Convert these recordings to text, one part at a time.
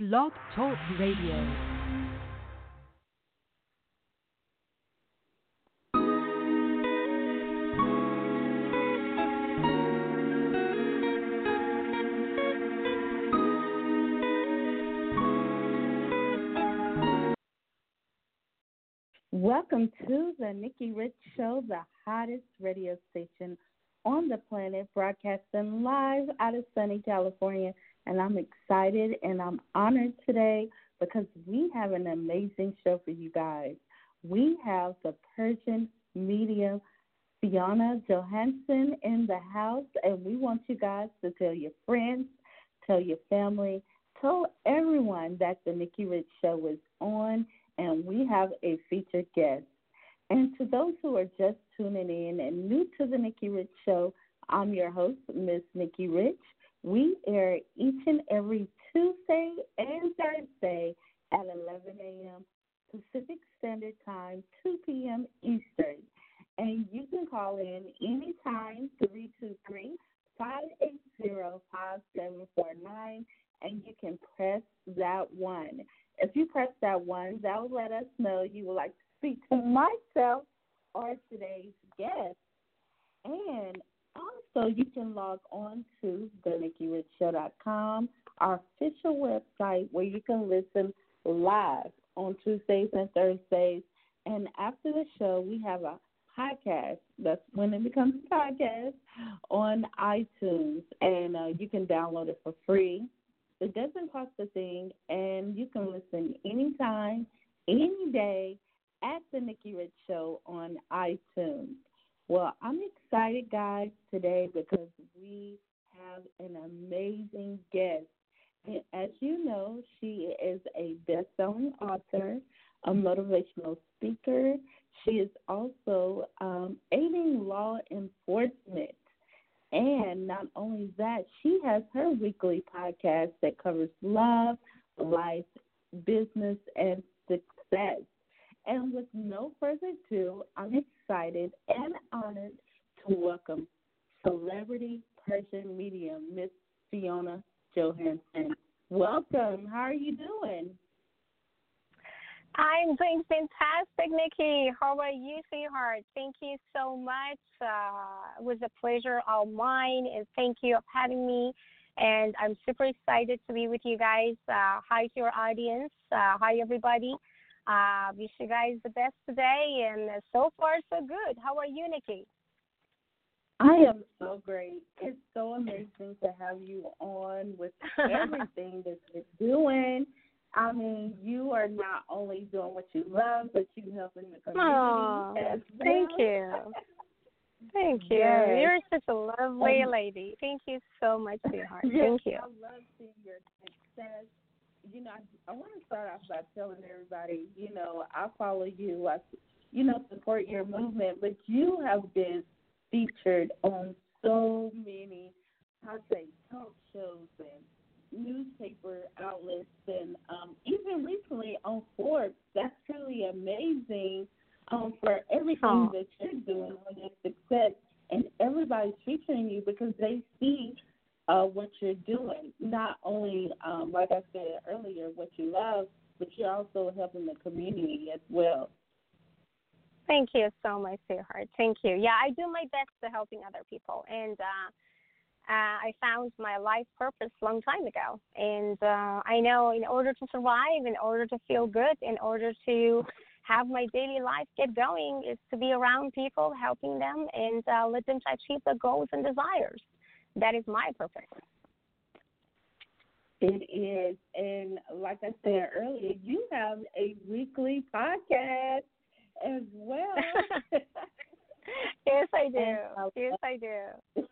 Blog Talk Radio. Welcome to the Nikki Rich Show, the hottest radio station on the planet, broadcasting live out of sunny California. And I'm excited and I'm honored today because we have an amazing show for you guys. We have the Persian medium Fiona Johansson in the house, and we want you guys to tell your friends, tell your family, tell everyone that the Nikki Rich Show is on, and we have a featured guest. And to those who are just tuning in and new to the Nikki Rich Show, I'm your host, Miss Nikki Rich. We air each and every Tuesday and Thursday at 11 a.m. Pacific Standard Time, 2 p.m. Eastern. And you can call in anytime, 323 580 5749, and you can press that one. If you press that one, that will let us know you would like to speak to myself or today's guest. And also, you can log on to thenikkirichshow.com, our official website where you can listen live on Tuesdays and Thursdays. And after the show, we have a podcast. That's when it becomes a podcast on iTunes, and uh, you can download it for free. It doesn't cost a thing, and you can listen anytime, any day at the Nikki Rich Show on iTunes. Well, I'm excited, guys, today because we have an amazing guest. As you know, she is a best selling author, a motivational speaker. She is also um, aiding law enforcement. And not only that, she has her weekly podcast that covers love, life, business, and success. And with no further ado, I'm excited and honored to welcome celebrity Persian medium, Miss Fiona Johansson. Welcome. How are you doing? I'm doing fantastic, Nikki. How are you, sweetheart? Thank you so much. Uh, it was a pleasure all mine, and thank you for having me. And I'm super excited to be with you guys. Uh, hi to your audience. Uh, hi, everybody. Uh, wish you guys the best today, and so far so good. How are you, Nikki? I am so great. It's so amazing to have you on with everything that you're doing. I mean, you are not only doing what you love, but you're helping the community Aww, well. Thank you. Thank you. Yes. You're such a lovely Um, lady. Thank you so much, sweetheart. Yes, Thank you. I love seeing your success. You know, I, I want to start off by telling everybody, you know, I follow you. I, you know, support your movement, but you have been featured on so many, I say, talk shows and newspaper outlets, and um, even recently on Forbes. That's truly amazing um, for everything Aw. that you're doing on your success, and everybody's featuring you because they see uh, what you're doing. Not only, um, like I said earlier, what you love, but you're also helping the community as well. Thank you so much, sweetheart. Thank you. Yeah, I do my best to helping other people, and uh, uh, I found my life purpose long time ago. And uh, I know in order to survive, in order to feel good, in order to have my daily life get going, is to be around people, helping them, and uh, let them achieve their goals and desires. That is my purpose. It is. And like I said earlier, you have a weekly podcast as well. yes, I do. Uh, yes, I do.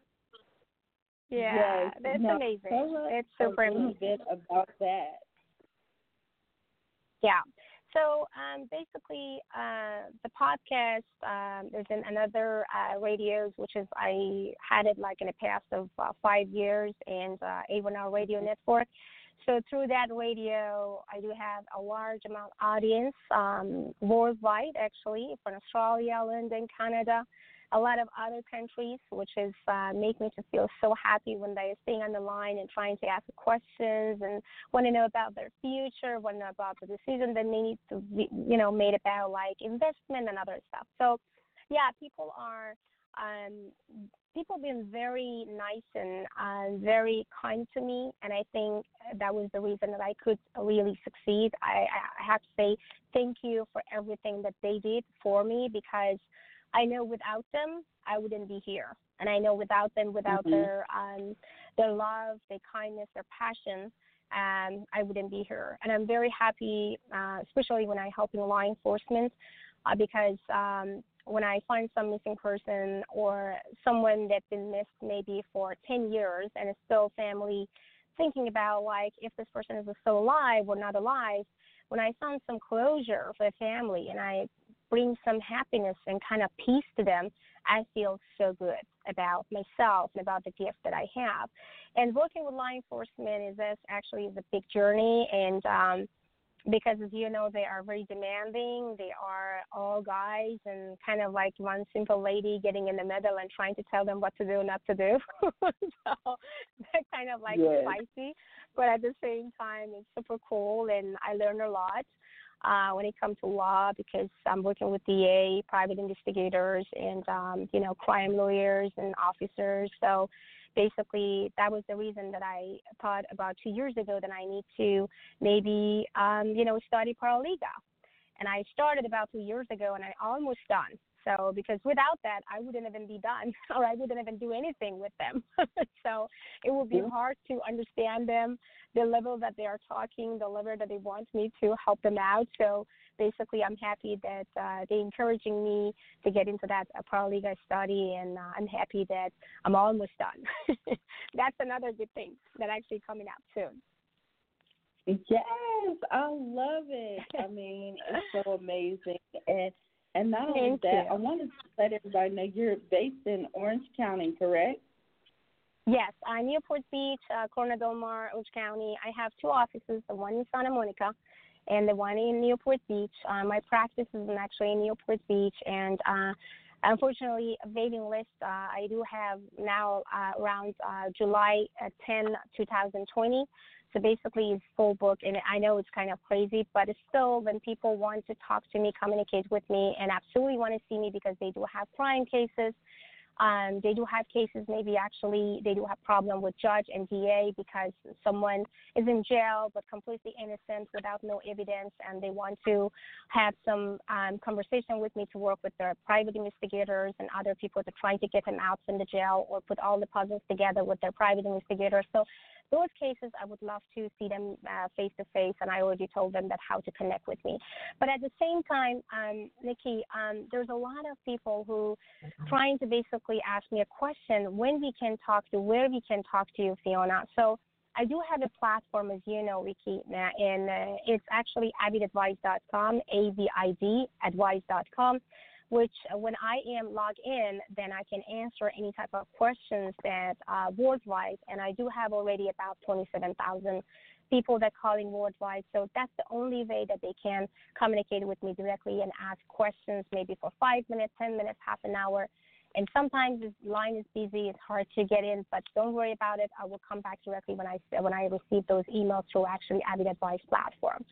Yeah, Yes. that's Now, amazing. Tell us It's a super little amazing. bit about that. So um, basically, uh, the podcast um, there's in another uh, radios, which is I had it like in the past of uh, five years, and uh, A1R Radio Network. So through that radio, I do have a large amount audience um, worldwide, actually, from Australia, London, Canada, a lot of other countries, which is uh, make me to feel so happy when they're staying on the line and trying to ask questions and want to know about their future, want to know about the decision that they need to be, you know, made about like investment and other stuff. So, yeah, people are um, people been very nice and uh, very kind to me, and I think that was the reason that I could really succeed. I, I have to say thank you for everything that they did for me because I know without them I wouldn't be here, and I know without them, without mm-hmm. their um, their love, their kindness, their passion. Um, I wouldn't be here, and I'm very happy, uh, especially when I help in law enforcement, uh, because um, when I find some missing person or someone that's been missed maybe for 10 years and is still family thinking about like if this person is still alive or not alive, when I found some closure for the family and I bring some happiness and kind of peace to them, I feel so good about myself and about the gift that I have. And working with law enforcement is this actually is a big journey. And um because as you know they are very demanding. They are all guys and kind of like one simple lady getting in the middle and trying to tell them what to do not to do. So they're kind of like yes. spicy. But at the same time it's super cool and i learn a lot uh, when it comes to law because I'm working with DA, private investigators, and um, you know crime lawyers and officers. So basically that was the reason that I thought about two years ago that I need to maybe um, you know study paralegal. And I started about two years ago, and I almost done. So because without that, I wouldn't even be done, or I wouldn't even do anything with them. so it would be hard to understand them, the level that they are talking, the level that they want me to help them out. So basically, I'm happy that uh, they're encouraging me to get into that uh, paralegal study, and uh, I'm happy that I'm almost done. That's another good thing that actually coming out soon. Yes, I love it. I mean, it's so amazing. And and not only that, you. I wanted to let everybody know you're based in Orange County, correct? Yes, uh, Newport Beach, uh, Corona Del Mar, Orange County. I have two offices, the one in Santa Monica and the one in Newport Beach. Uh, my practice is actually in Newport Beach, and uh, unfortunately, waiting list uh, I do have now uh, around uh, July uh, 10, 2020. So basically, it's full book, and I know it's kind of crazy, but it's still when people want to talk to me, communicate with me, and absolutely want to see me because they do have crime cases um, they do have cases, maybe actually they do have problem with judge and DA because someone is in jail but completely innocent without no evidence, and they want to have some um, conversation with me to work with their private investigators and other people to try to get them out from the jail or put all the puzzles together with their private investigators. So those cases, I would love to see them face to face, and I already told them that how to connect with me. But at the same time, um, Nikki, um, there's a lot of people who trying to basically ask me a question when we can talk to, where we can talk to you, Fiona. So I do have a platform, as you know, Vicky, and uh, it's actually avidadvice.com, A-V-I-D, advice.com which uh, when I am logged in, then I can answer any type of questions that uh. And I do have already about 27,000 people that calling worldwide. So that's the only way that they can communicate with me directly and ask questions, maybe for five minutes, 10 minutes, half an hour. And sometimes the line is busy; it's hard to get in. But don't worry about it. I will come back directly when I when I receive those emails through actually Avid Advice platform.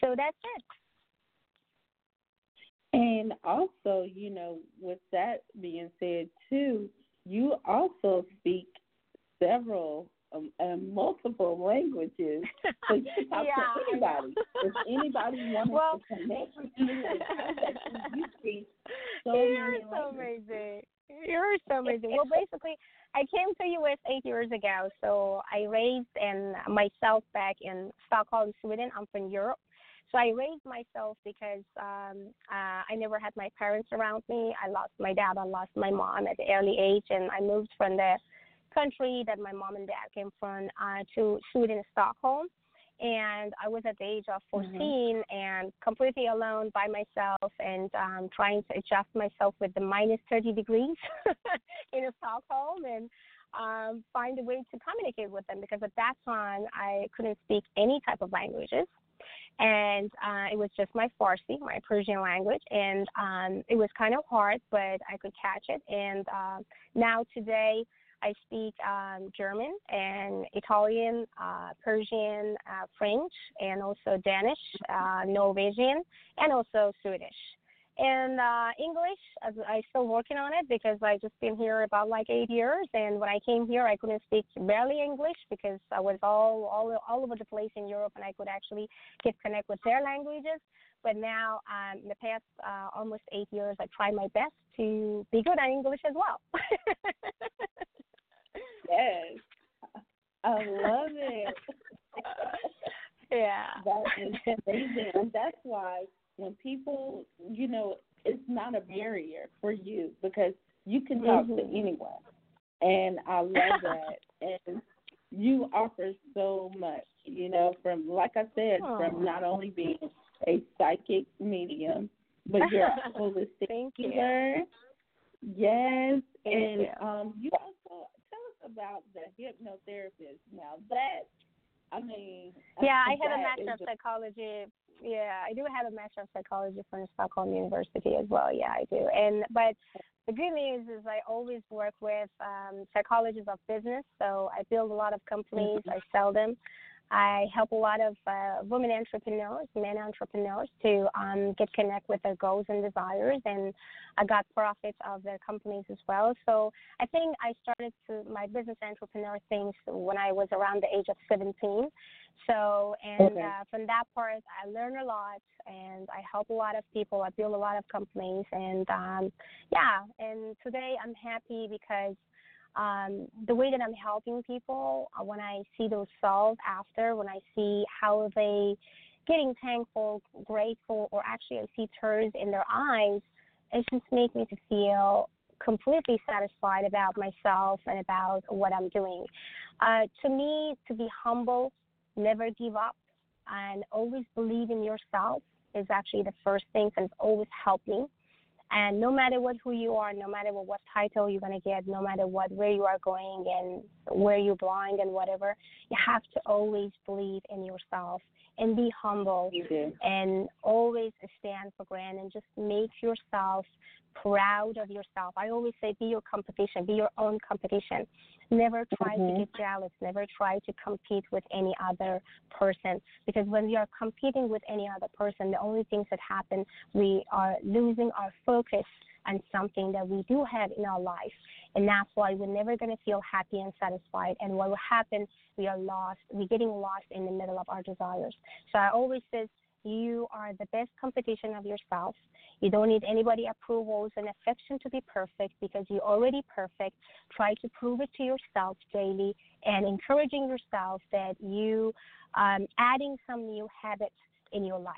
So that's it. And also, you know, with that being said, too, you also speak several, um, uh, multiple languages. So you can talk yeah, to anybody. if anybody wants well, to connect with you, you speak so You're many so amazing. You're so amazing. Well, basically, I came to US eight years ago, so I raised and myself back in Stockholm, Sweden. I'm from Europe. So I raised myself because um, uh, I never had my parents around me. I lost my dad, I lost my mom at the early age, and I moved from the country that my mom and dad came from uh, to Sweden, Stockholm. And I was at the age of mm-hmm. 14 mm-hmm. and completely alone by myself and um, trying to adjust myself with the minus 30 degrees in Stockholm and um, find a way to communicate with them because at that time I couldn't speak any type of languages. And uh, it was just my Farsi, my Persian language, and um, it was kind of hard, but I could catch it. And uh, now today, I speak um, German and Italian, uh, Persian, uh, French, and also Danish, uh, Norwegian, and also Swedish. And uh, English, I'm still working on it because I just been here about like eight years. And when I came here, I couldn't speak barely English because I was all all all over the place in Europe, and I could actually get connect with their languages. But now, um, in the past uh, almost eight years, I try my best to be good at English as well. yes, I love it. yeah, that is amazing, and that's why when people, you know, it's not a barrier for you because you can talk mm-hmm. to anyone. And I love that. and you offer so much, you know, from, like I said, Aww. from not only being a psychic medium, but you're a holistic Thank healer. You. Yes. Thank and you. um, you also tell us about the hypnotherapist. Now, that, I mean, yeah, I, have a master of psychology yeah, I do have a master of psychology from Stockholm University as well. Yeah, I do. And but the good news is I always work with um, psychologists of business. So I build a lot of companies. Mm-hmm. I sell them. I help a lot of uh, women entrepreneurs, men entrepreneurs to um, get connect with their goals and desires, and I got profits of their companies as well. So I think I started to my business entrepreneur things when I was around the age of 17. So and okay. uh, from that part, I learned a lot, and I help a lot of people. I build a lot of companies, and um, yeah, and today I'm happy because um, the way that I'm helping people, uh, when I see those solve after, when I see how they getting thankful, grateful, or actually I see tears in their eyes, it just makes me to feel completely satisfied about myself and about what I'm doing. Uh, to me, to be humble, never give up, and always believe in yourself is actually the first thing it's always helping. And no matter what who you are, no matter what, what title you're gonna get, no matter what where you are going and where you're blind and whatever, you have to always believe in yourself and be humble and always stand for granted and just make yourself proud of yourself. I always say be your competition, be your own competition. Never try mm-hmm. to get jealous, never try to compete with any other person because when we are competing with any other person, the only things that happen, we are losing our focus on something that we do have in our life. And that's why we're never going to feel happy and satisfied. And what will happen, we are lost. We're getting lost in the middle of our desires. So I always say, you are the best competition of yourself. You don't need anybody approvals and affection to be perfect because you're already perfect. Try to prove it to yourself daily and encouraging yourself that you um, adding some new habits in your life,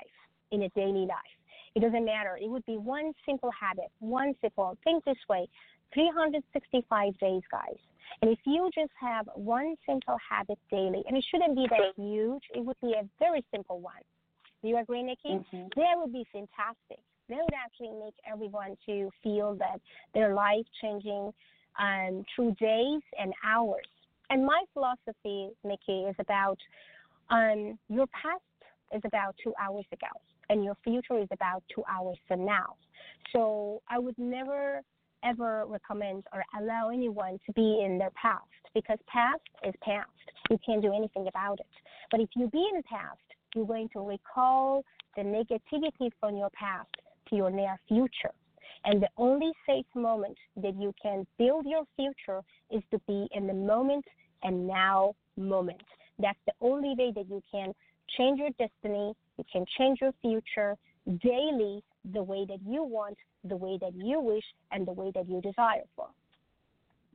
in a daily life. It doesn't matter. It would be one simple habit, one simple. Think this way 365 days, guys. And if you just have one simple habit daily, and it shouldn't be that huge, it would be a very simple one. Do you agree, Nikki? Mm-hmm. That would be fantastic. That would actually make everyone to feel that their life changing um, through days and hours. And my philosophy, Nikki, is about um, your past is about two hours ago, and your future is about two hours from now. So I would never ever recommend or allow anyone to be in their past because past is past. You can't do anything about it. But if you be in the past, you're going to recall the negativity from your past to your near future. And the only safe moment that you can build your future is to be in the moment and now moment. That's the only way that you can change your destiny, you can change your future daily the way that you want, the way that you wish, and the way that you desire for.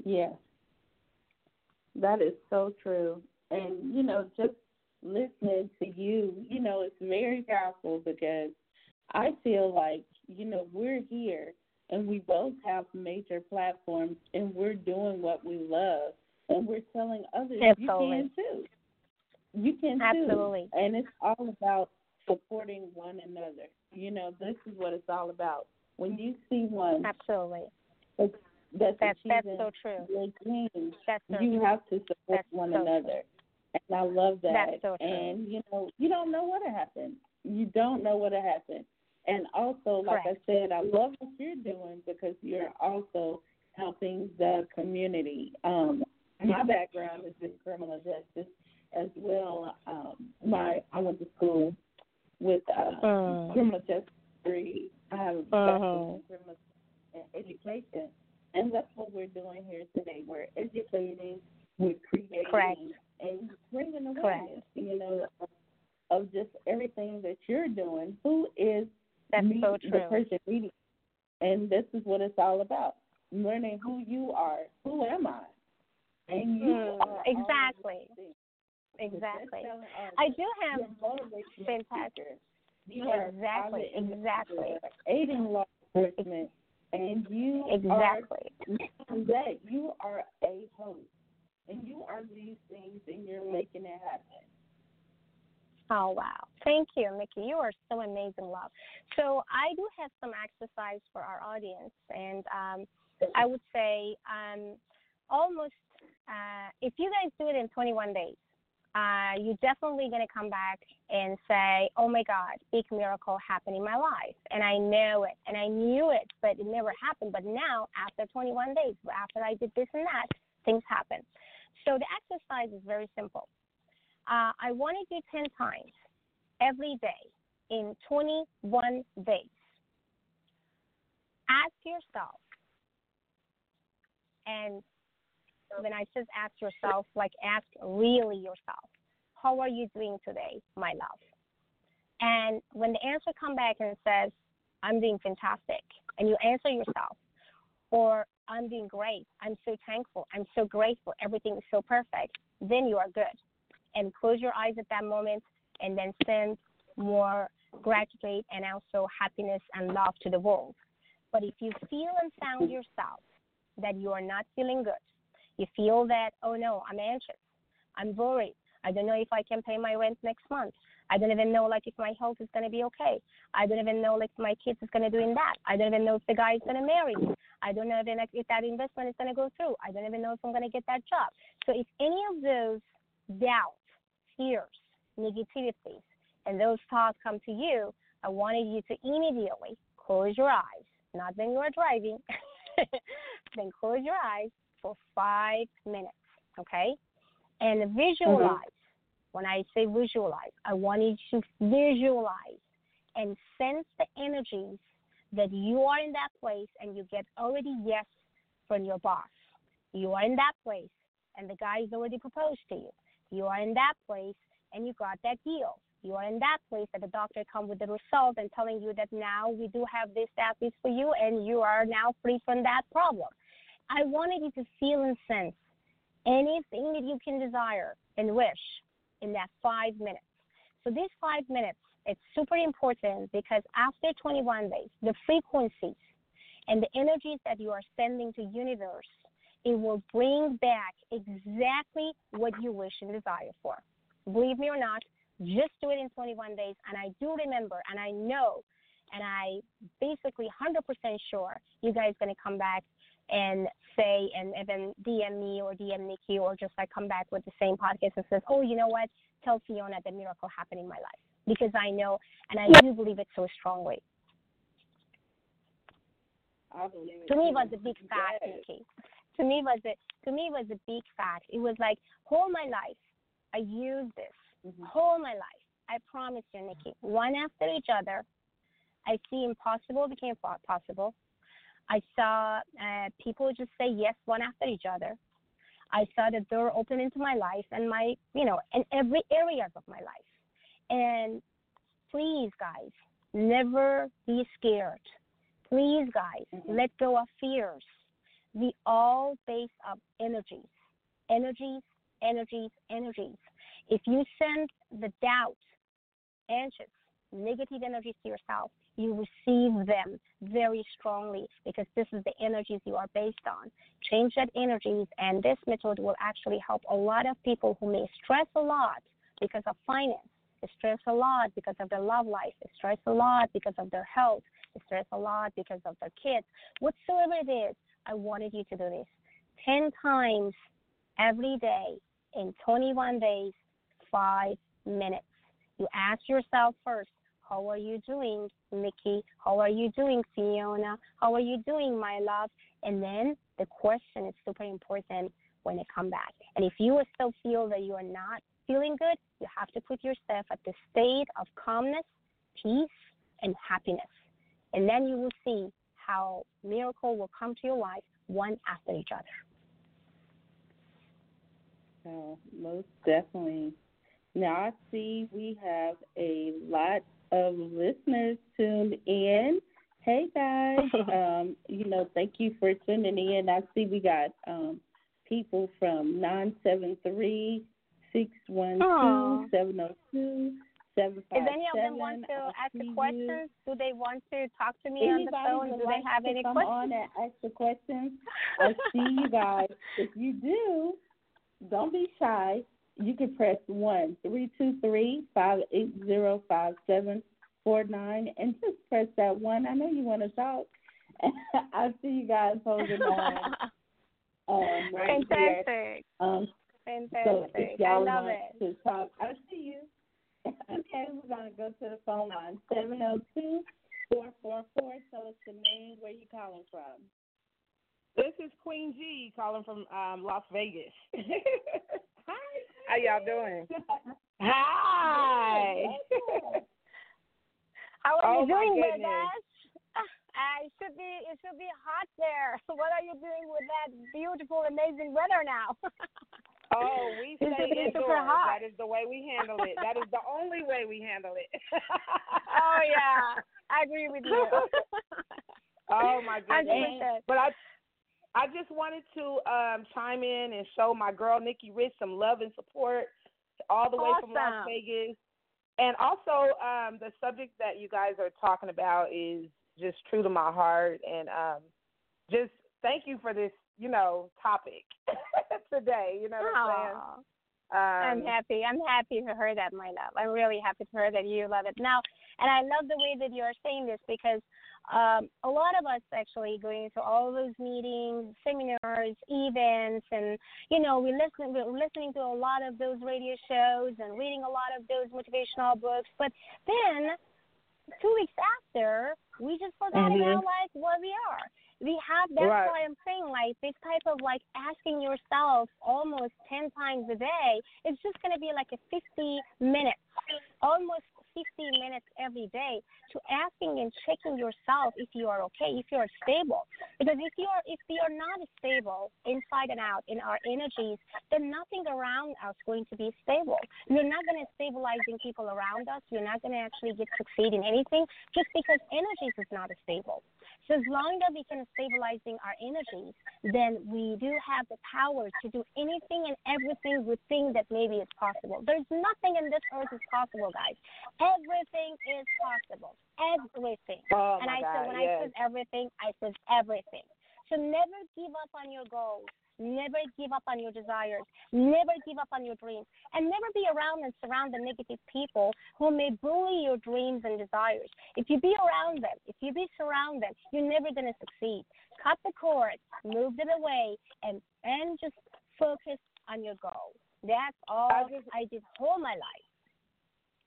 Yes. That is so true. And, you know, just listening to you, you know, it's very powerful because I feel like, you know, we're here and we both have major platforms and we're doing what we love and we're telling others Absolutely. you can too. You can Absolutely. too. And it's all about supporting one another. You know, this is what it's all about. When you see one Absolutely. That's that's, that's so true. That's so you true. have to support that's one so another. True. And I love that. That's so true. And you know, you don't know what'll happen. you don't know what'll happen. And also, like Correct. I said, I love what you're doing because you're also helping the community. Um, my background is in criminal justice as well. Um, my I went to school with uh, Mm. criminal justice. I have a bachelor's in criminal education, and that's what we're doing here today. We're educating, we're creating, Correct. and bringing awareness. Correct. You know, of, of just everything that you're doing. Who is That's me, so the person meeting? And this is what it's all about: learning who you are. Who am I? And you Mm, exactly. Exactly. I do have You're a motivational fantastic- speaker. You are a Exactly, exactly. aiding law enforcement, and you exactly. are that you are a host, and you are these things, and you're making it happen. Oh wow. Thank you, Mickey. You are so amazing, love. So I do have some exercise for our audience and um I would say um almost uh if you guys do it in 21 days, uh you're definitely going to come back and say, "Oh my god, big miracle happened in my life." And I know it and I knew it, but it never happened. But now after 21 days, after I did this and that, things happen. So the exercise is very simple. Uh, I want to do 10 times every day in 21 days. Ask yourself, and when I just ask yourself, like ask really yourself, how are you doing today, my love? And when the answer come back and says, I'm doing fantastic, and you answer yourself, or I'm doing great, I'm so thankful, I'm so grateful, everything is so perfect, then you are good and close your eyes at that moment and then send more gratitude and also happiness and love to the world. But if you feel and found yourself that you are not feeling good, you feel that, oh no, I'm anxious, I'm worried, I don't know if I can pay my rent next month. I don't even know like if my health is gonna be okay. I don't even know like my kids is gonna doing that. I don't even know if the guy is gonna marry me. I don't know even if that investment is gonna go through. I don't even know if I'm gonna get that job. So if any of those doubts, fears, negativities, and those thoughts come to you, I wanted you to immediately close your eyes, not when you are driving, then close your eyes for five minutes, okay? And mm-hmm. visualize. When I say visualize, I want you to visualize and sense the energies that you are in that place and you get already yes from your boss. You are in that place and the guy is already proposed to you. You are in that place and you got that deal. You are in that place that the doctor come with the result and telling you that now we do have this, that, this for you, and you are now free from that problem. I wanted you to feel and sense anything that you can desire and wish in that five minutes. So these five minutes, it's super important because after 21 days, the frequencies and the energies that you are sending to universe, it will bring back exactly what you wish and desire for. Believe me or not, just do it in 21 days. And I do remember, and I know, and I basically 100% sure you guys going to come back and say, and even DM me or DM Nikki, or just like come back with the same podcast and says, oh, you know what? Tell Fiona the miracle happened in my life because I know, and I do believe it so strongly. I believe it To me, it was a big fact, Yes. Nikki. To me, was a to me was a big fact. It was like whole my life, I used this Mhm. whole my life. I promise you, Nikki. One after each other, I see impossible became possible. I saw uh, people just say yes one after each other. I saw the door open into my life and my, you know, in every areas of my life. And please, guys, never be scared. Please, guys, Mhm. let go of fears. We all base up energies, energies, energies, energies. If you send the doubt, anxious, negative energies to yourself, you receive them very strongly because this is the energies you are based on. Change that energies, and this method will actually help a lot of people who may stress a lot because of finance, stress a lot because of their love life, stress a lot because of their health, stress a lot because of their kids, whatsoever it is. I wanted you to do this 10 times every day in 21 days, five minutes. You ask yourself first, How are you doing, Nikki? How are you doing, Fiona? How are you doing, my love? And then the question is super important when they come back. And if you still feel that you are not feeling good, you have to put yourself at the state of calmness, peace, and happiness. And then you will see how miracle will come to your life one after each other. Oh, most definitely. Now I see we have a lot of listeners tuned in. Hey guys, um, you know, thank you for tuning in. I see we got um, people from nine seven three six one two seven zero oh two seven five seven. If any of them want to ask the questions, do they want to talk to me Anybody on the phone? Do they have any come questions? on and ask the questions. I see you guys. If you do, don't be shy. You can press one three two three five eight zero five seven four nine and just press that one. I know you want to talk. I see you guys holding on. Um, right Fantastic. Here. Um, Fantastic. So if y'all I love want it. to talk, I see you. okay, we're gonna go to the phone line seven zero two four four four. Tell us the name, where you calling from. This is Queen G calling from um, Las Vegas. Hi. How y'all doing? Hi. How are Oh, you my doing, goodness. Vegas? Uh, it should be it should be hot there. What are you doing with that beautiful, amazing weather now? Oh, we It stay should be super indoors. hot. That is the way we handle it. That is the only way we handle it. oh yeah, I agree with you. oh my Hundred goodness. percent. But I I just wanted to um chime in and show my girl Nikki Rich some love and support all the way from Las Vegas. And also um the subject that you guys are talking about is just true to my heart and um just thank you for this, you know, topic today. You know what I'm saying? Um, I'm happy. I'm happy to hear that, my love. I'm really happy to hear that you love it now, and I love the way that you are saying this because um, a lot of us actually going to all those meetings, seminars, events, and you know we listen we're listening to a lot of those radio shows and reading a lot of those motivational books. But then two weeks after, we just forgot Mhm. about like what we are. We have that's Right. why I'm saying like this type of like asking yourself almost ten times a day. It's just gonna be like a 50 minutes, almost 50 minutes every day to asking and checking yourself if you are okay, if you are stable. Because if you are if we are not stable inside and out in our energies, then nothing around us going to be stable. You're not going to stabilizing people around us. You're not going to actually get succeed in anything just because energies is not stable. So as long as we can stabilizing our energies, then we do have the power to do anything and everything we think that maybe is possible. There's nothing in this earth is possible, guys. Everything is possible. Everything. oh and I God, said when yes. I said everything, I said everything. So never give up on your goals. Never give up on your desires. Never give up on your dreams. And never be around and surround the negative people who may bully your dreams and desires. If you be around them, if you be surround them, you're never gonna succeed. Cut the cord, move it away, and and just focus on your goal. That's all I just, I, did all my life.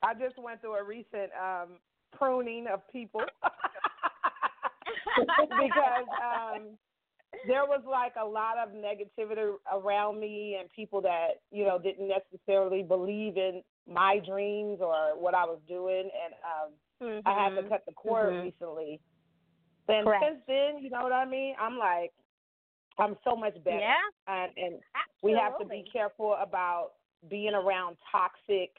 I just went through a recent um pruning of people because um there was like a lot of negativity around me and people that you know didn't necessarily believe in my dreams or what I was doing and um I had to Mhm. cut the cord Mhm. recently. And Correct. since then, you know what I mean? I'm like I'm so much better. Yeah, And and we have to be careful about being around toxic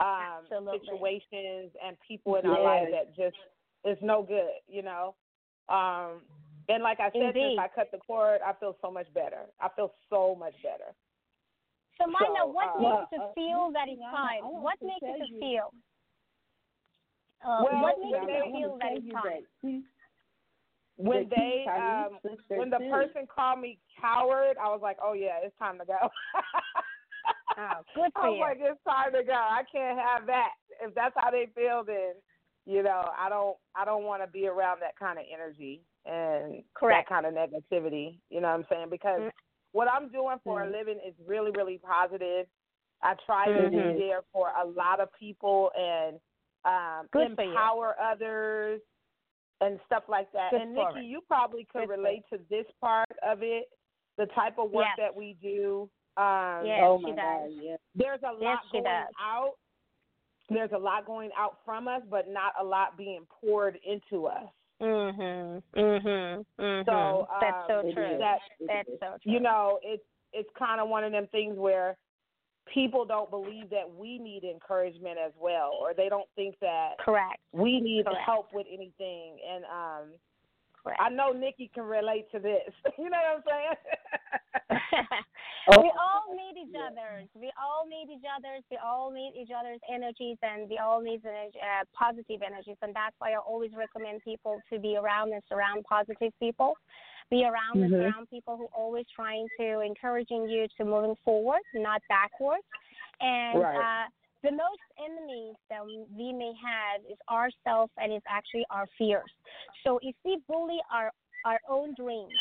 um situations and people in our life that just is no good, you know. Um and like I said, Indeed. since I cut the cord, I feel so much better. I feel so much better. So, Mina, So, what uh, makes Well, you uh, feel that it's Yana, time? What makes tell you you- feel? Uh, Well, what makes they- you feel that it's time? When they um when the person called me coward, I was like, Oh yeah, it's time to go. Oh, good I for was you. like, it's time to go. I can't have that. If that's how they feel, then you know, I don't, I don't want to be around that kind of energy and Correct. that kind of negativity. You know what I'm saying? Because Mm. what I'm doing for Mm. a living is really, really positive. I try to Mhm. be there for a lot of people, and um, Good empower others, and stuff like that. Good and Nikki, it. you probably could Good relate to this part of it, the type of work Yes. that we do. Um, Yes, oh she my does. God, yeah. There's a lot Yes, she going does. out. There's a lot going out from us, but not a lot being poured into us. Mhm. Mhm. Mhm. So, That's so um, true. is. That That's so true. you know, it's it's kind of one of them things where people don't believe that we need encouragement as well, or they don't think that correct. we need Correct. help with anything. And um, Correct. I know Nikki can relate to this. you know what I'm saying? Oh, we all need each other. We all need each other's. We all need each other's energies, and we all need energy, uh, positive energies. And that's why I always recommend people to be around and surround positive people. Be around and Mhm. surround people who are always trying to encouraging you to moving forward, not backwards. And Right. uh, the most enemies that we may have is ourselves, and it's actually our fears. So if we bully our our own dreams,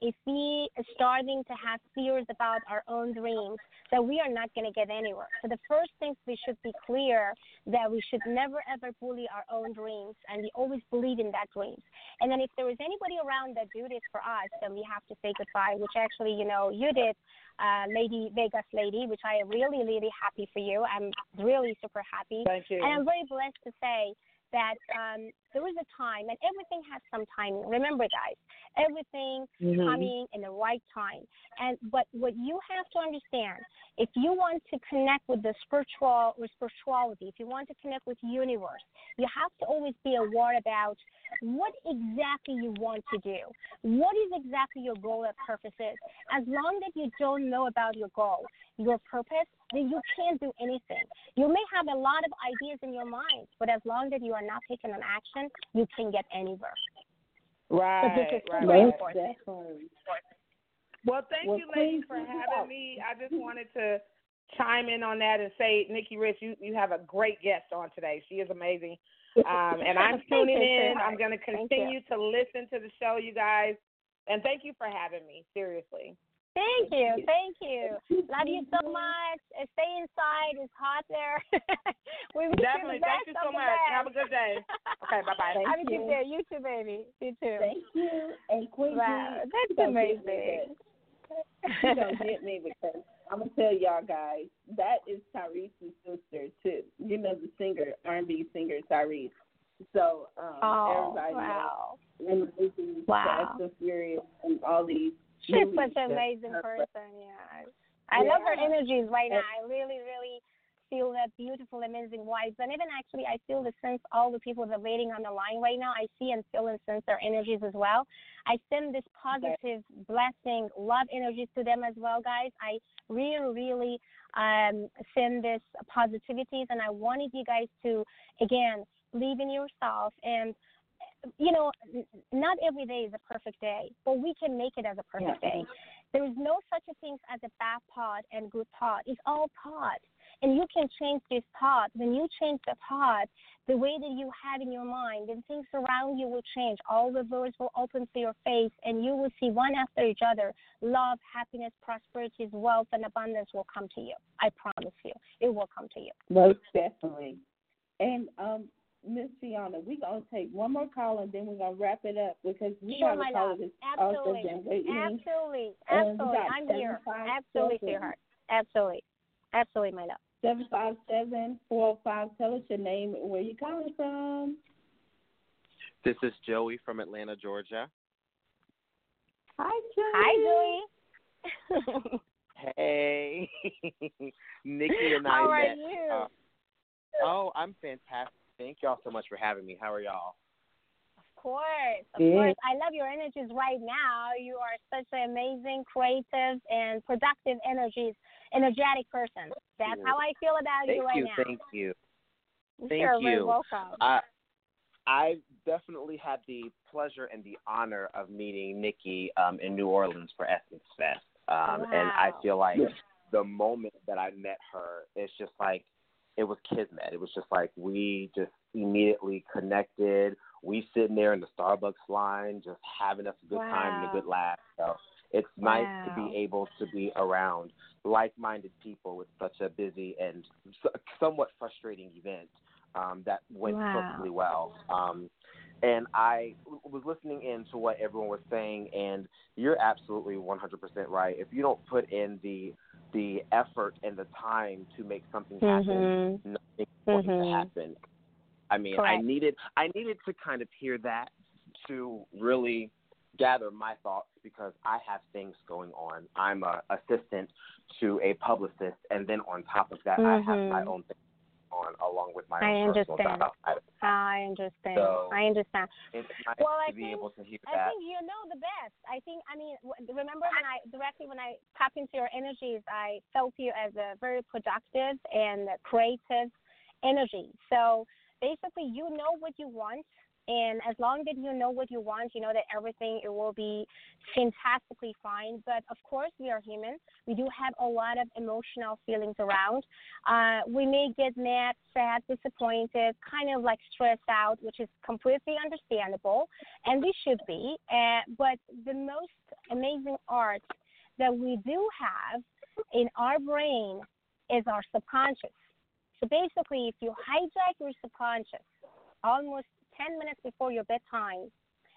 if we are starting to have fears about our own dreams, that we are not going to get anywhere. So the first things we should be clear that we should never ever bully our own dreams, and we always believe in that dreams. And then if there is anybody around that do this for us, then we have to say goodbye. Which actually, you know, you did, uh, Lady Vegas Lady, which I am really really happy for you. I'm really super happy. Thank you. And I'm very blessed to say that um, there was a time, and everything has some timing. Remember, guys, everything Mhm. coming in the right time. And but what you have to understand, if you want to connect with the spiritual with spirituality, if you want to connect with universe, you have to always be aware about what exactly you want to do. What is exactly your goal and purpose is. As long as you don't know about your goal, your purpose, you can't do anything. You may have a lot of ideas in your mind, but as long as you are not taking an action, you can get anywhere. Right, this right, right. Most Well, thank Well, you, ladies, for having up. me. I just wanted to chime in on that and say, Nikki Rich, you, you have a great guest on today. She is amazing. Um, and I'm tuning in. I'm going to continue to listen to the show, you guys. And thank you for having me. Seriously. Thank you, thank you. Love you so much. Uh, Stay inside. It's hot there. we wish Definitely. You the Thank you so much. best. Have a good day. Okay, bye-bye. Thank Have a good you. day. You too, baby. You too. Thank you. And Queen Wow, that's don't amazing. You don't get me because I'm gonna tell y'all guys that is Tyrese's sister too. You know the singer, R&B singer Tyrese. So um, Oh, everybody wow. knows and the movies, Wow. Fast and Furious, and all these. She's such an amazing person. Yeah, I love her Yeah. energies right now. I really, really feel that beautiful, amazing vibes. And even actually, I feel the sense all the people that are waiting on the line right now. I see and feel and sense their energies as well. I send this positive, blessing, love energies to them as well, guys. I really, really um, send this positivities, and I wanted you guys to again believe in yourself and you know, not every day is a perfect day, but we can make it as a perfect Yeah. day. There is no such a thing as a bad thought and good thought. It's all thought. And you can change this thought. When you change the thought, the way that you have in your mind, then things around you will change. All the doors will open to your face, and you will see one after each other. Love, happiness, prosperity, wealth, and abundance will come to you. I promise you. It will come to you. Most definitely. And um, Miss Fiona, we're gonna take one more call and then we're gonna wrap it up because we Sure, have my a caller love. that's Absolutely. also been. Absolutely. Absolutely. I'm here. Absolutely, sweetheart. Absolutely. Absolutely, my love. Seven five seven four five. Tell us your name and where you're calling from. This is Joey from Atlanta, Georgia. Hi, Joey. Hi, Joey. Hey, Nikki and I How are met. you? uh, oh, I'm fantastic. Thank y'all so much for having me. How are y'all? Of course, of Good. course. I love your energies right now. You are such an amazing, creative, and productive energies, energetic person. That's how I feel about Thank you right you, now. thank you. thank You're very you. welcome. I I definitely had the pleasure and the honor of meeting Nikki um, in New Orleans for Essence Fest, um, and I feel like Yes. the moment that I met her, it's just like it was kismet. It was just like we just immediately connected. We sitting there in the Starbucks line, just having us a good time and a good laugh. So it's nice to be able to be around like-minded people with such a busy and somewhat frustrating event. um, that went wow. perfectly well. Um, and I was listening in to what everyone was saying, and you're absolutely 100% right. If you don't put in the the effort and the time to make something happen, mm-hmm. nothing going mm-hmm. to happen. I mean, Correct. I needed I needed to kind of hear that to really gather my thoughts because I have things going on. I'm a assistant to a publicist, and then on top of that, mm-hmm. I have my own thing on along with my I own understand. personal job. I understand. So, I understand. It's nice well, to I be think, able to hear I that. think you know the best. I think. I mean, remember when I directly when I tapped into your energies, I felt you as a very productive and creative energy. So basically, you know what you want and as long as you know what you want, you know that everything it will be fantastically fine. But of course, we are human. We do have a lot of emotional feelings around. Uh, we may get mad, sad, disappointed, kind of like stressed out, which is completely understandable, and we should be. Uh, but the most amazing art that we do have in our brain is our subconscious. So basically, if you hijack your subconscious, almost 10 minutes before your bedtime,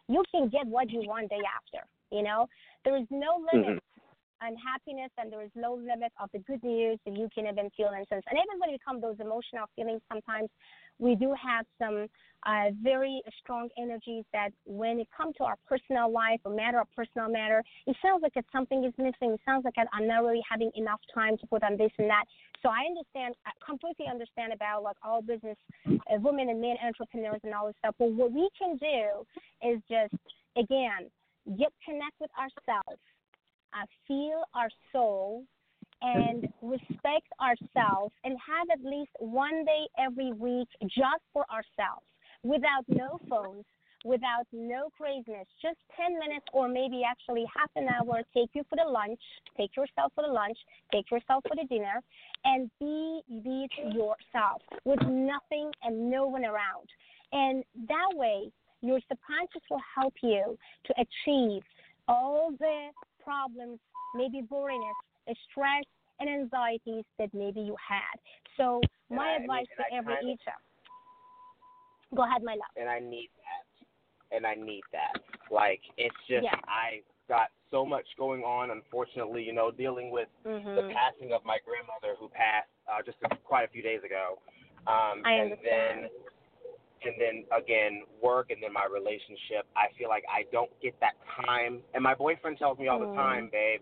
you can get what you want day after. You know, there is no limit mm-hmm. Mm-hmm. happiness and there is no limit of the good news that you can even feel in sense. And even when it comes those emotional feelings, sometimes we do have some uh, very strong energies that when it comes to our personal life or matter of personal matter, it sounds like it's something is missing. It sounds like I'm not really having enough time to put on this and that. So I understand, I completely understand about like all business uh, women and men entrepreneurs and all this stuff. But what we can do is just, again, get connect with ourselves, uh, feel our soul, and respect ourselves and have at least one day every week just for ourselves without no phones, without no craziness, just 10 minutes or maybe actually half an hour, take you for the lunch, take yourself for the lunch, take yourself for the dinner, and be, be yourself with nothing and no one around. And that way, your subconscious will help you to achieve all the problems, maybe boringness, stress, and anxieties that maybe you had. So, my advice to every each Go ahead, my love. And I need that. And I need that. Like it's just yeah. I got so much going on. Unfortunately, you know, dealing with mm-hmm. the passing of my grandmother who passed uh, just quite a few days ago. Um, I and understand. then and then again work and then my relationship. I feel like I don't get that time. And my boyfriend tells me all mm. the time, babe,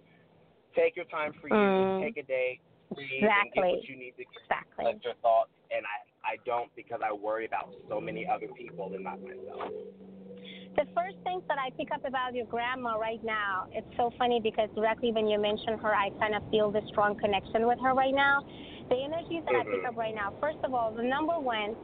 take your time for mm. you. Take a day, breathe, exactly. and get what you need to get. Exactly. Let your thoughts. And I I don't because I worry about so many other people and not myself. The first things that I pick up about your grandma right now, it's so funny because directly when you mention her, I kind of feel the strong connection with her right now. The energies that mm-hmm. I pick up right now, first of all, the number one,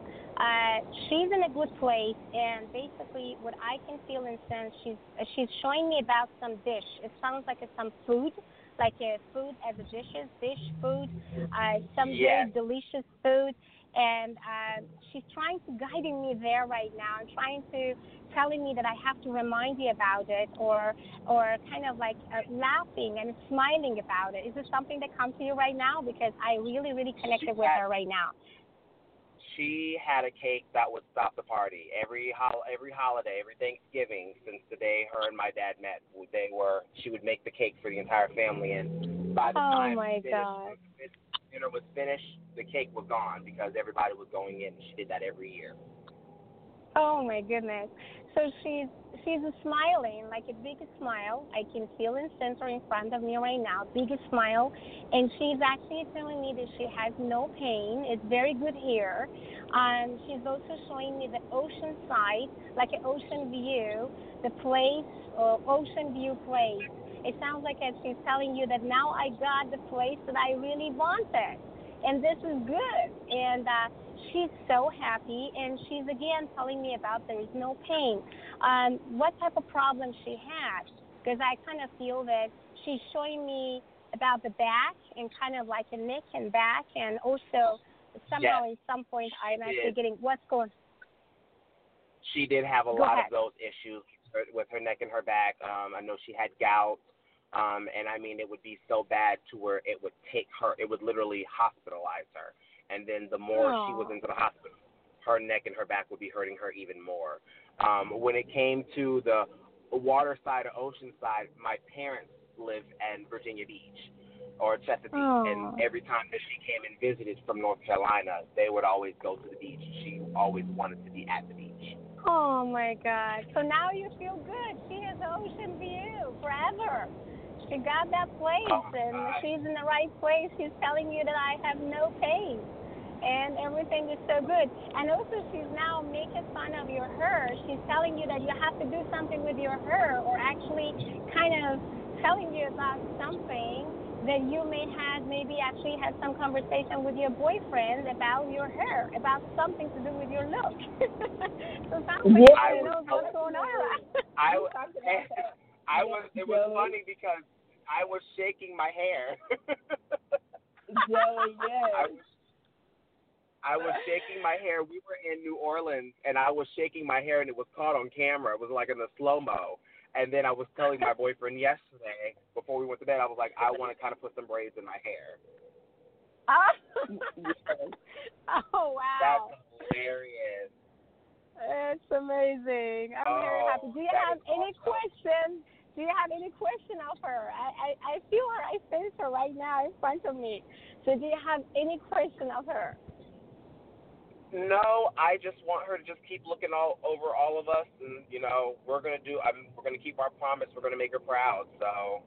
uh, she's in a good place, and basically, what I can feel and sense, she's uh, she's showing me about some dish. It sounds like it's some food, like a food as a dishes, dish food, uh, some very delicious food and uh, she's trying to guiding me there right now and trying to telling me that I have to remind you about it or or kind of like uh, laughing and smiling about it. Is this something that comes to you right now? Because I really really connected with her right now. She had a cake that would stop the party every hol- every holiday, every Thanksgiving since the day her and my dad met. They were she would make the cake for the entire family, and by the oh time my finished, God. dinner was finished, the cake was gone because everybody was going in. She did that every year. Oh my goodness. So she's she's smiling like a big smile. I can feel and sense her in front of me right now, big smile, and she's actually telling me that she has no pain. It's very good here. Um, she's also showing me the ocean side, like an ocean view, the place, uh, ocean view place. It sounds like she's telling you that now I got the place that I really wanted, and this is good. And uh, she's so happy, and she's again telling me about there is no pain. Um, what type of problem she has Because I kind of feel that she's showing me about the back and kind of like a neck and back, and also somehow yes. in some point I'm she actually did. getting what's going. She did have a Go lot ahead. of those issues with her neck and her back. Um, I know she had gout. Um, and I mean, it would be so bad to where it would take her, it would literally hospitalize her. And then the more she was into the hospital, her neck and her back would be hurting her even more. Um, when it came to the water side or ocean side, my parents live in Virginia Beach or Chesapeake, oh. and every time that she came and visited from North Carolina, they would always go to the beach. She always wanted to be at the beach. Oh my God! So now you feel good. She has ocean view forever. She got that place, oh and she's in the right place. She's telling you that I have no pain and everything is so good. And also, she's now making fun of your hair. She's telling you that you have to do something with your hair, or actually kind of telling you about something that you may have maybe actually had some conversation with your boyfriend about your hair, about something to do with your look. so sounds like yeah, I know what's going on. I, eh, I was. It was funny because I was shaking my hair. Joey, yes. I was shaking my hair. We were in New Orleans, and I was shaking my hair, and it was caught on camera. It was like in the slow mo. And then I was telling my boyfriend yesterday, before we went to bed, I was like, I want to kind of put some braids in my hair. oh wow! That's hilarious. It's amazing. I'm oh, very happy. Do you have any awesome. questions? Do you have any question of her? I, I I feel her. I sense her right now in front of me. So do you have any question of her? No, I just want her to just keep looking all over all of us, and you know, we're gonna do. I mean, we're gonna keep our promise. We're gonna make her proud. So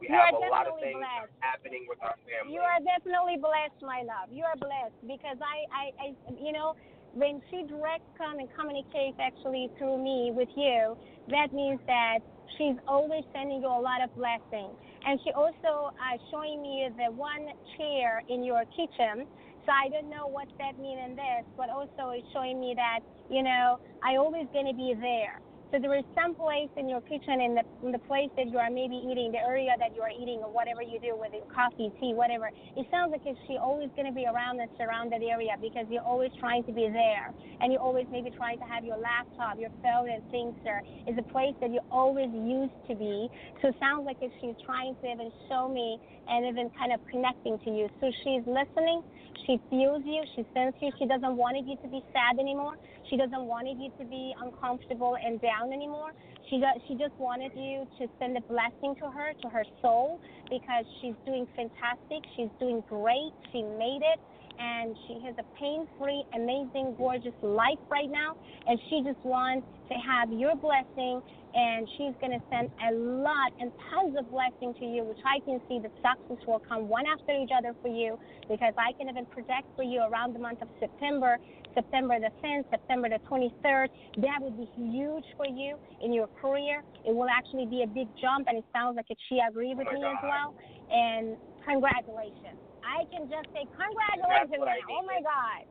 we you have a lot of things blessed. happening with our family. You are definitely blessed, my love. You are blessed because I, I, I you know, when she direct come and communicates actually through me with you, that means that she's always sending you a lot of blessings. And she also uh, showing me the one chair in your kitchen so I don't know what that means in this, but also it's showing me that, you know, I always going to be there. So there is some place in your kitchen, in the in the place that you are maybe eating, the area that you are eating, or whatever you do with your coffee, tea, whatever. It sounds like she always going to be around and surround that area because you're always trying to be there, and you're always maybe trying to have your laptop, your phone, and things there. Is a place that you always used to be. So it sounds like if she's trying to even show me and even kind of connecting to you. So she's listening, she feels you, she senses you. She doesn't want you to be sad anymore. She doesn't want you to be uncomfortable and down anymore. She does, she just wanted you to send a blessing to her, to her soul, because she's doing fantastic. She's doing great. She made it and she has a pain-free, amazing, gorgeous life right now. And she just wants to have your blessing, and she's going to send a lot and tons of blessing to you, which I can see the success will come one after each other for you, because I can even project for you around the month of September, September the 10th, September the 23rd. That would be huge for you in your career. It will actually be a big jump, and it sounds like she agreed with oh me God. as well. And congratulations. I can just say congratulations now. Oh my God.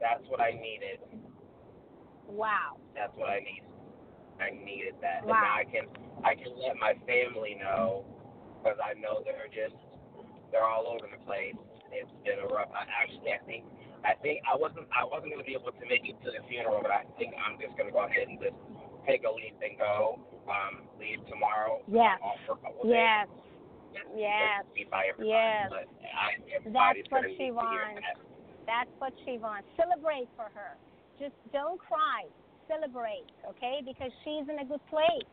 That's what I needed. Wow. That's what I need. I needed that. Wow. And now I can I can let my family know because I know they're just they're all over the place. It's been a rough. I actually I think I think I wasn't I wasn't going to be able to make it to the funeral, but I think I'm just going to go ahead and just take a leave and go. Um, leave tomorrow. Yes. Off for a couple yes. Days. Yes. Yes. That's what she wants. That. That's what she wants. Celebrate for her. Just don't cry. Celebrate, okay? Because she's in a good place.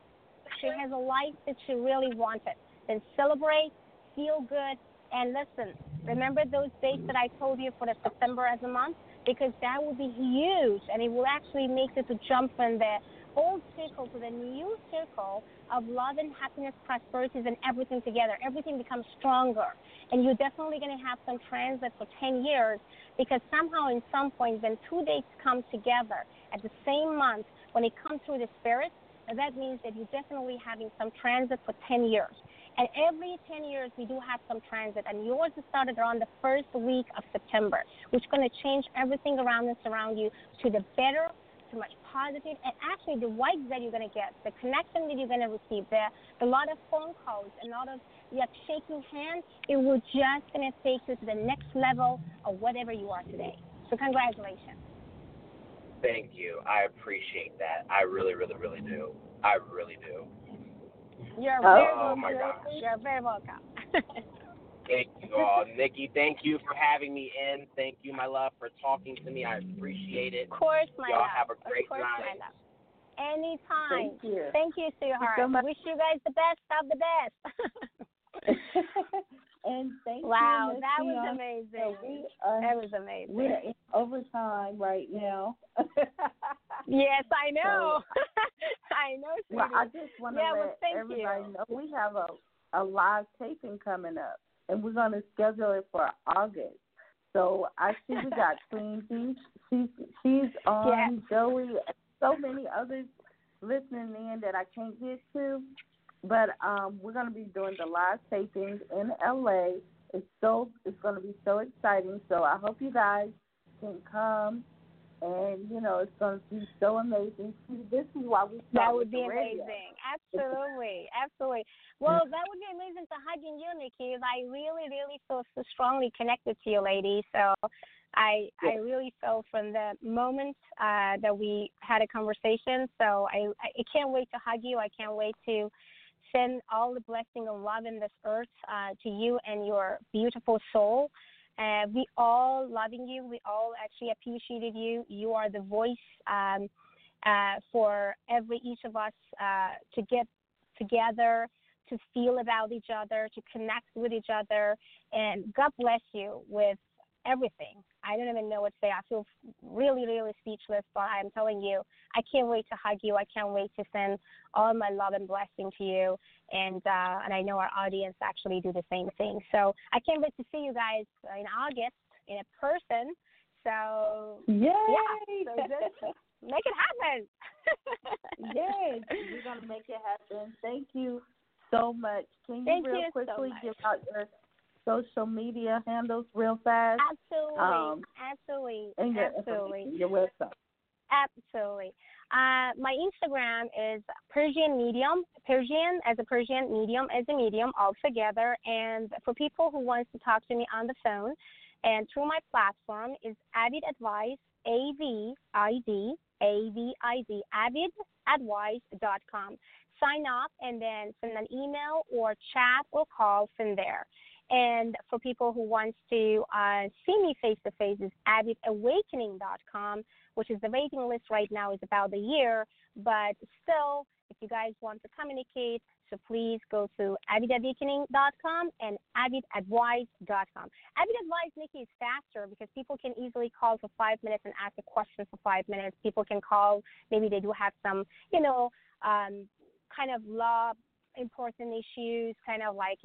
She has a life that she really wanted. Then celebrate, feel good, and listen. Remember those dates that I told you for the September as a month? Because that will be huge, and it will actually make you to jump from the old circle to the new circle of love and happiness, prosperity, and everything together. Everything becomes stronger. And you're definitely going to have some transit for 10 years because somehow, in some point, when two dates come together at the same month, when it comes through the spirit, that means that you're definitely having some transit for 10 years. And every 10 years, we do have some transit, and yours started around the first week of September, which is going to change everything around and surround you to the better too much positive, and actually the vibes that you're going to get, the connection that you're going to receive, the, a lot of phone calls, a lot of like shaking hands, it will just going to take you to the next level of whatever you are today. So congratulations. Thank you. I appreciate that. I really, really, really do. I really do. You're oh. very welcome. Oh my gosh. You're very welcome. Thank you all. Nikki, thank you for having me in. Thank you, my love, for talking to me. I appreciate it. Of course, my y'all love. have a great of course, night. my love. Anytime. Thank you. Thank you, sweetheart. so much. Wish you guys the best of the best. and thank wow, you. Miss that was Bianca. amazing. we are, that was amazing. we're in overtime right now. Yes, I know. I know, sweetie. well, I just want to Yeah, well, let thank everybody you. know we have a a live taping coming up, and we're going to schedule it for August. So I see we got Queen B. She's she's on Joey, and so many others listening in that I can't get to. But um, we're going to be doing the live tapings in LA. It's so it's going to be so exciting. So I hope you guys can come, and you know it's going to be so amazing. See, This is why we That would be amazing. Absolutely. Absolutely. Well, that would be amazing to hugging you, Nikki. I really, really feel so strongly connected to you, lady. So I I really feel from the moment uh, that we had a conversation. So I I can't wait to hug you. I can't wait to send all the blessing and love in this earth uh, to you and your beautiful soul. Uh, we all loving you. We all actually appreciated you. You are the voice um, uh, for every each of us uh, to get together, to feel about each other, to connect with each other. And God bless you with everything. I don't even know what to say. I feel really, really speechless, but I'm telling you, I can't wait to hug you. I can't wait to send all my love and blessing to you. And uh, and I know our audience actually do the same thing. So I can't wait to see you guys in August in a person. So Yay! yeah, so just make it happen. yes, we're gonna make it happen. Thank you so much. Can you Thank real you quickly much. give out your social media handles real fast Absolutely, Um, absolutely, and your absolutely. your website? Absolutely. Uh, my Instagram is Persian Medium, Persian as a Persian, medium as a medium, all together. And for people who wants to talk to me on the phone and through my platform is Avid Advice, A V I D, A V I D, avidadvice.com. Sign up and then send an email or chat or call from there. And for people who wants to uh, see me face to face is avidawakening.com which is the waiting list right now is about a year. But still, if you guys want to communicate, so please go to avidawakening.com and avidadvice.com. Avid Advice, Nikki, is faster because people can easily call for five minutes and ask a question for five minutes. People can call, maybe they do have some, you know, um, kind of law important issues, kind of like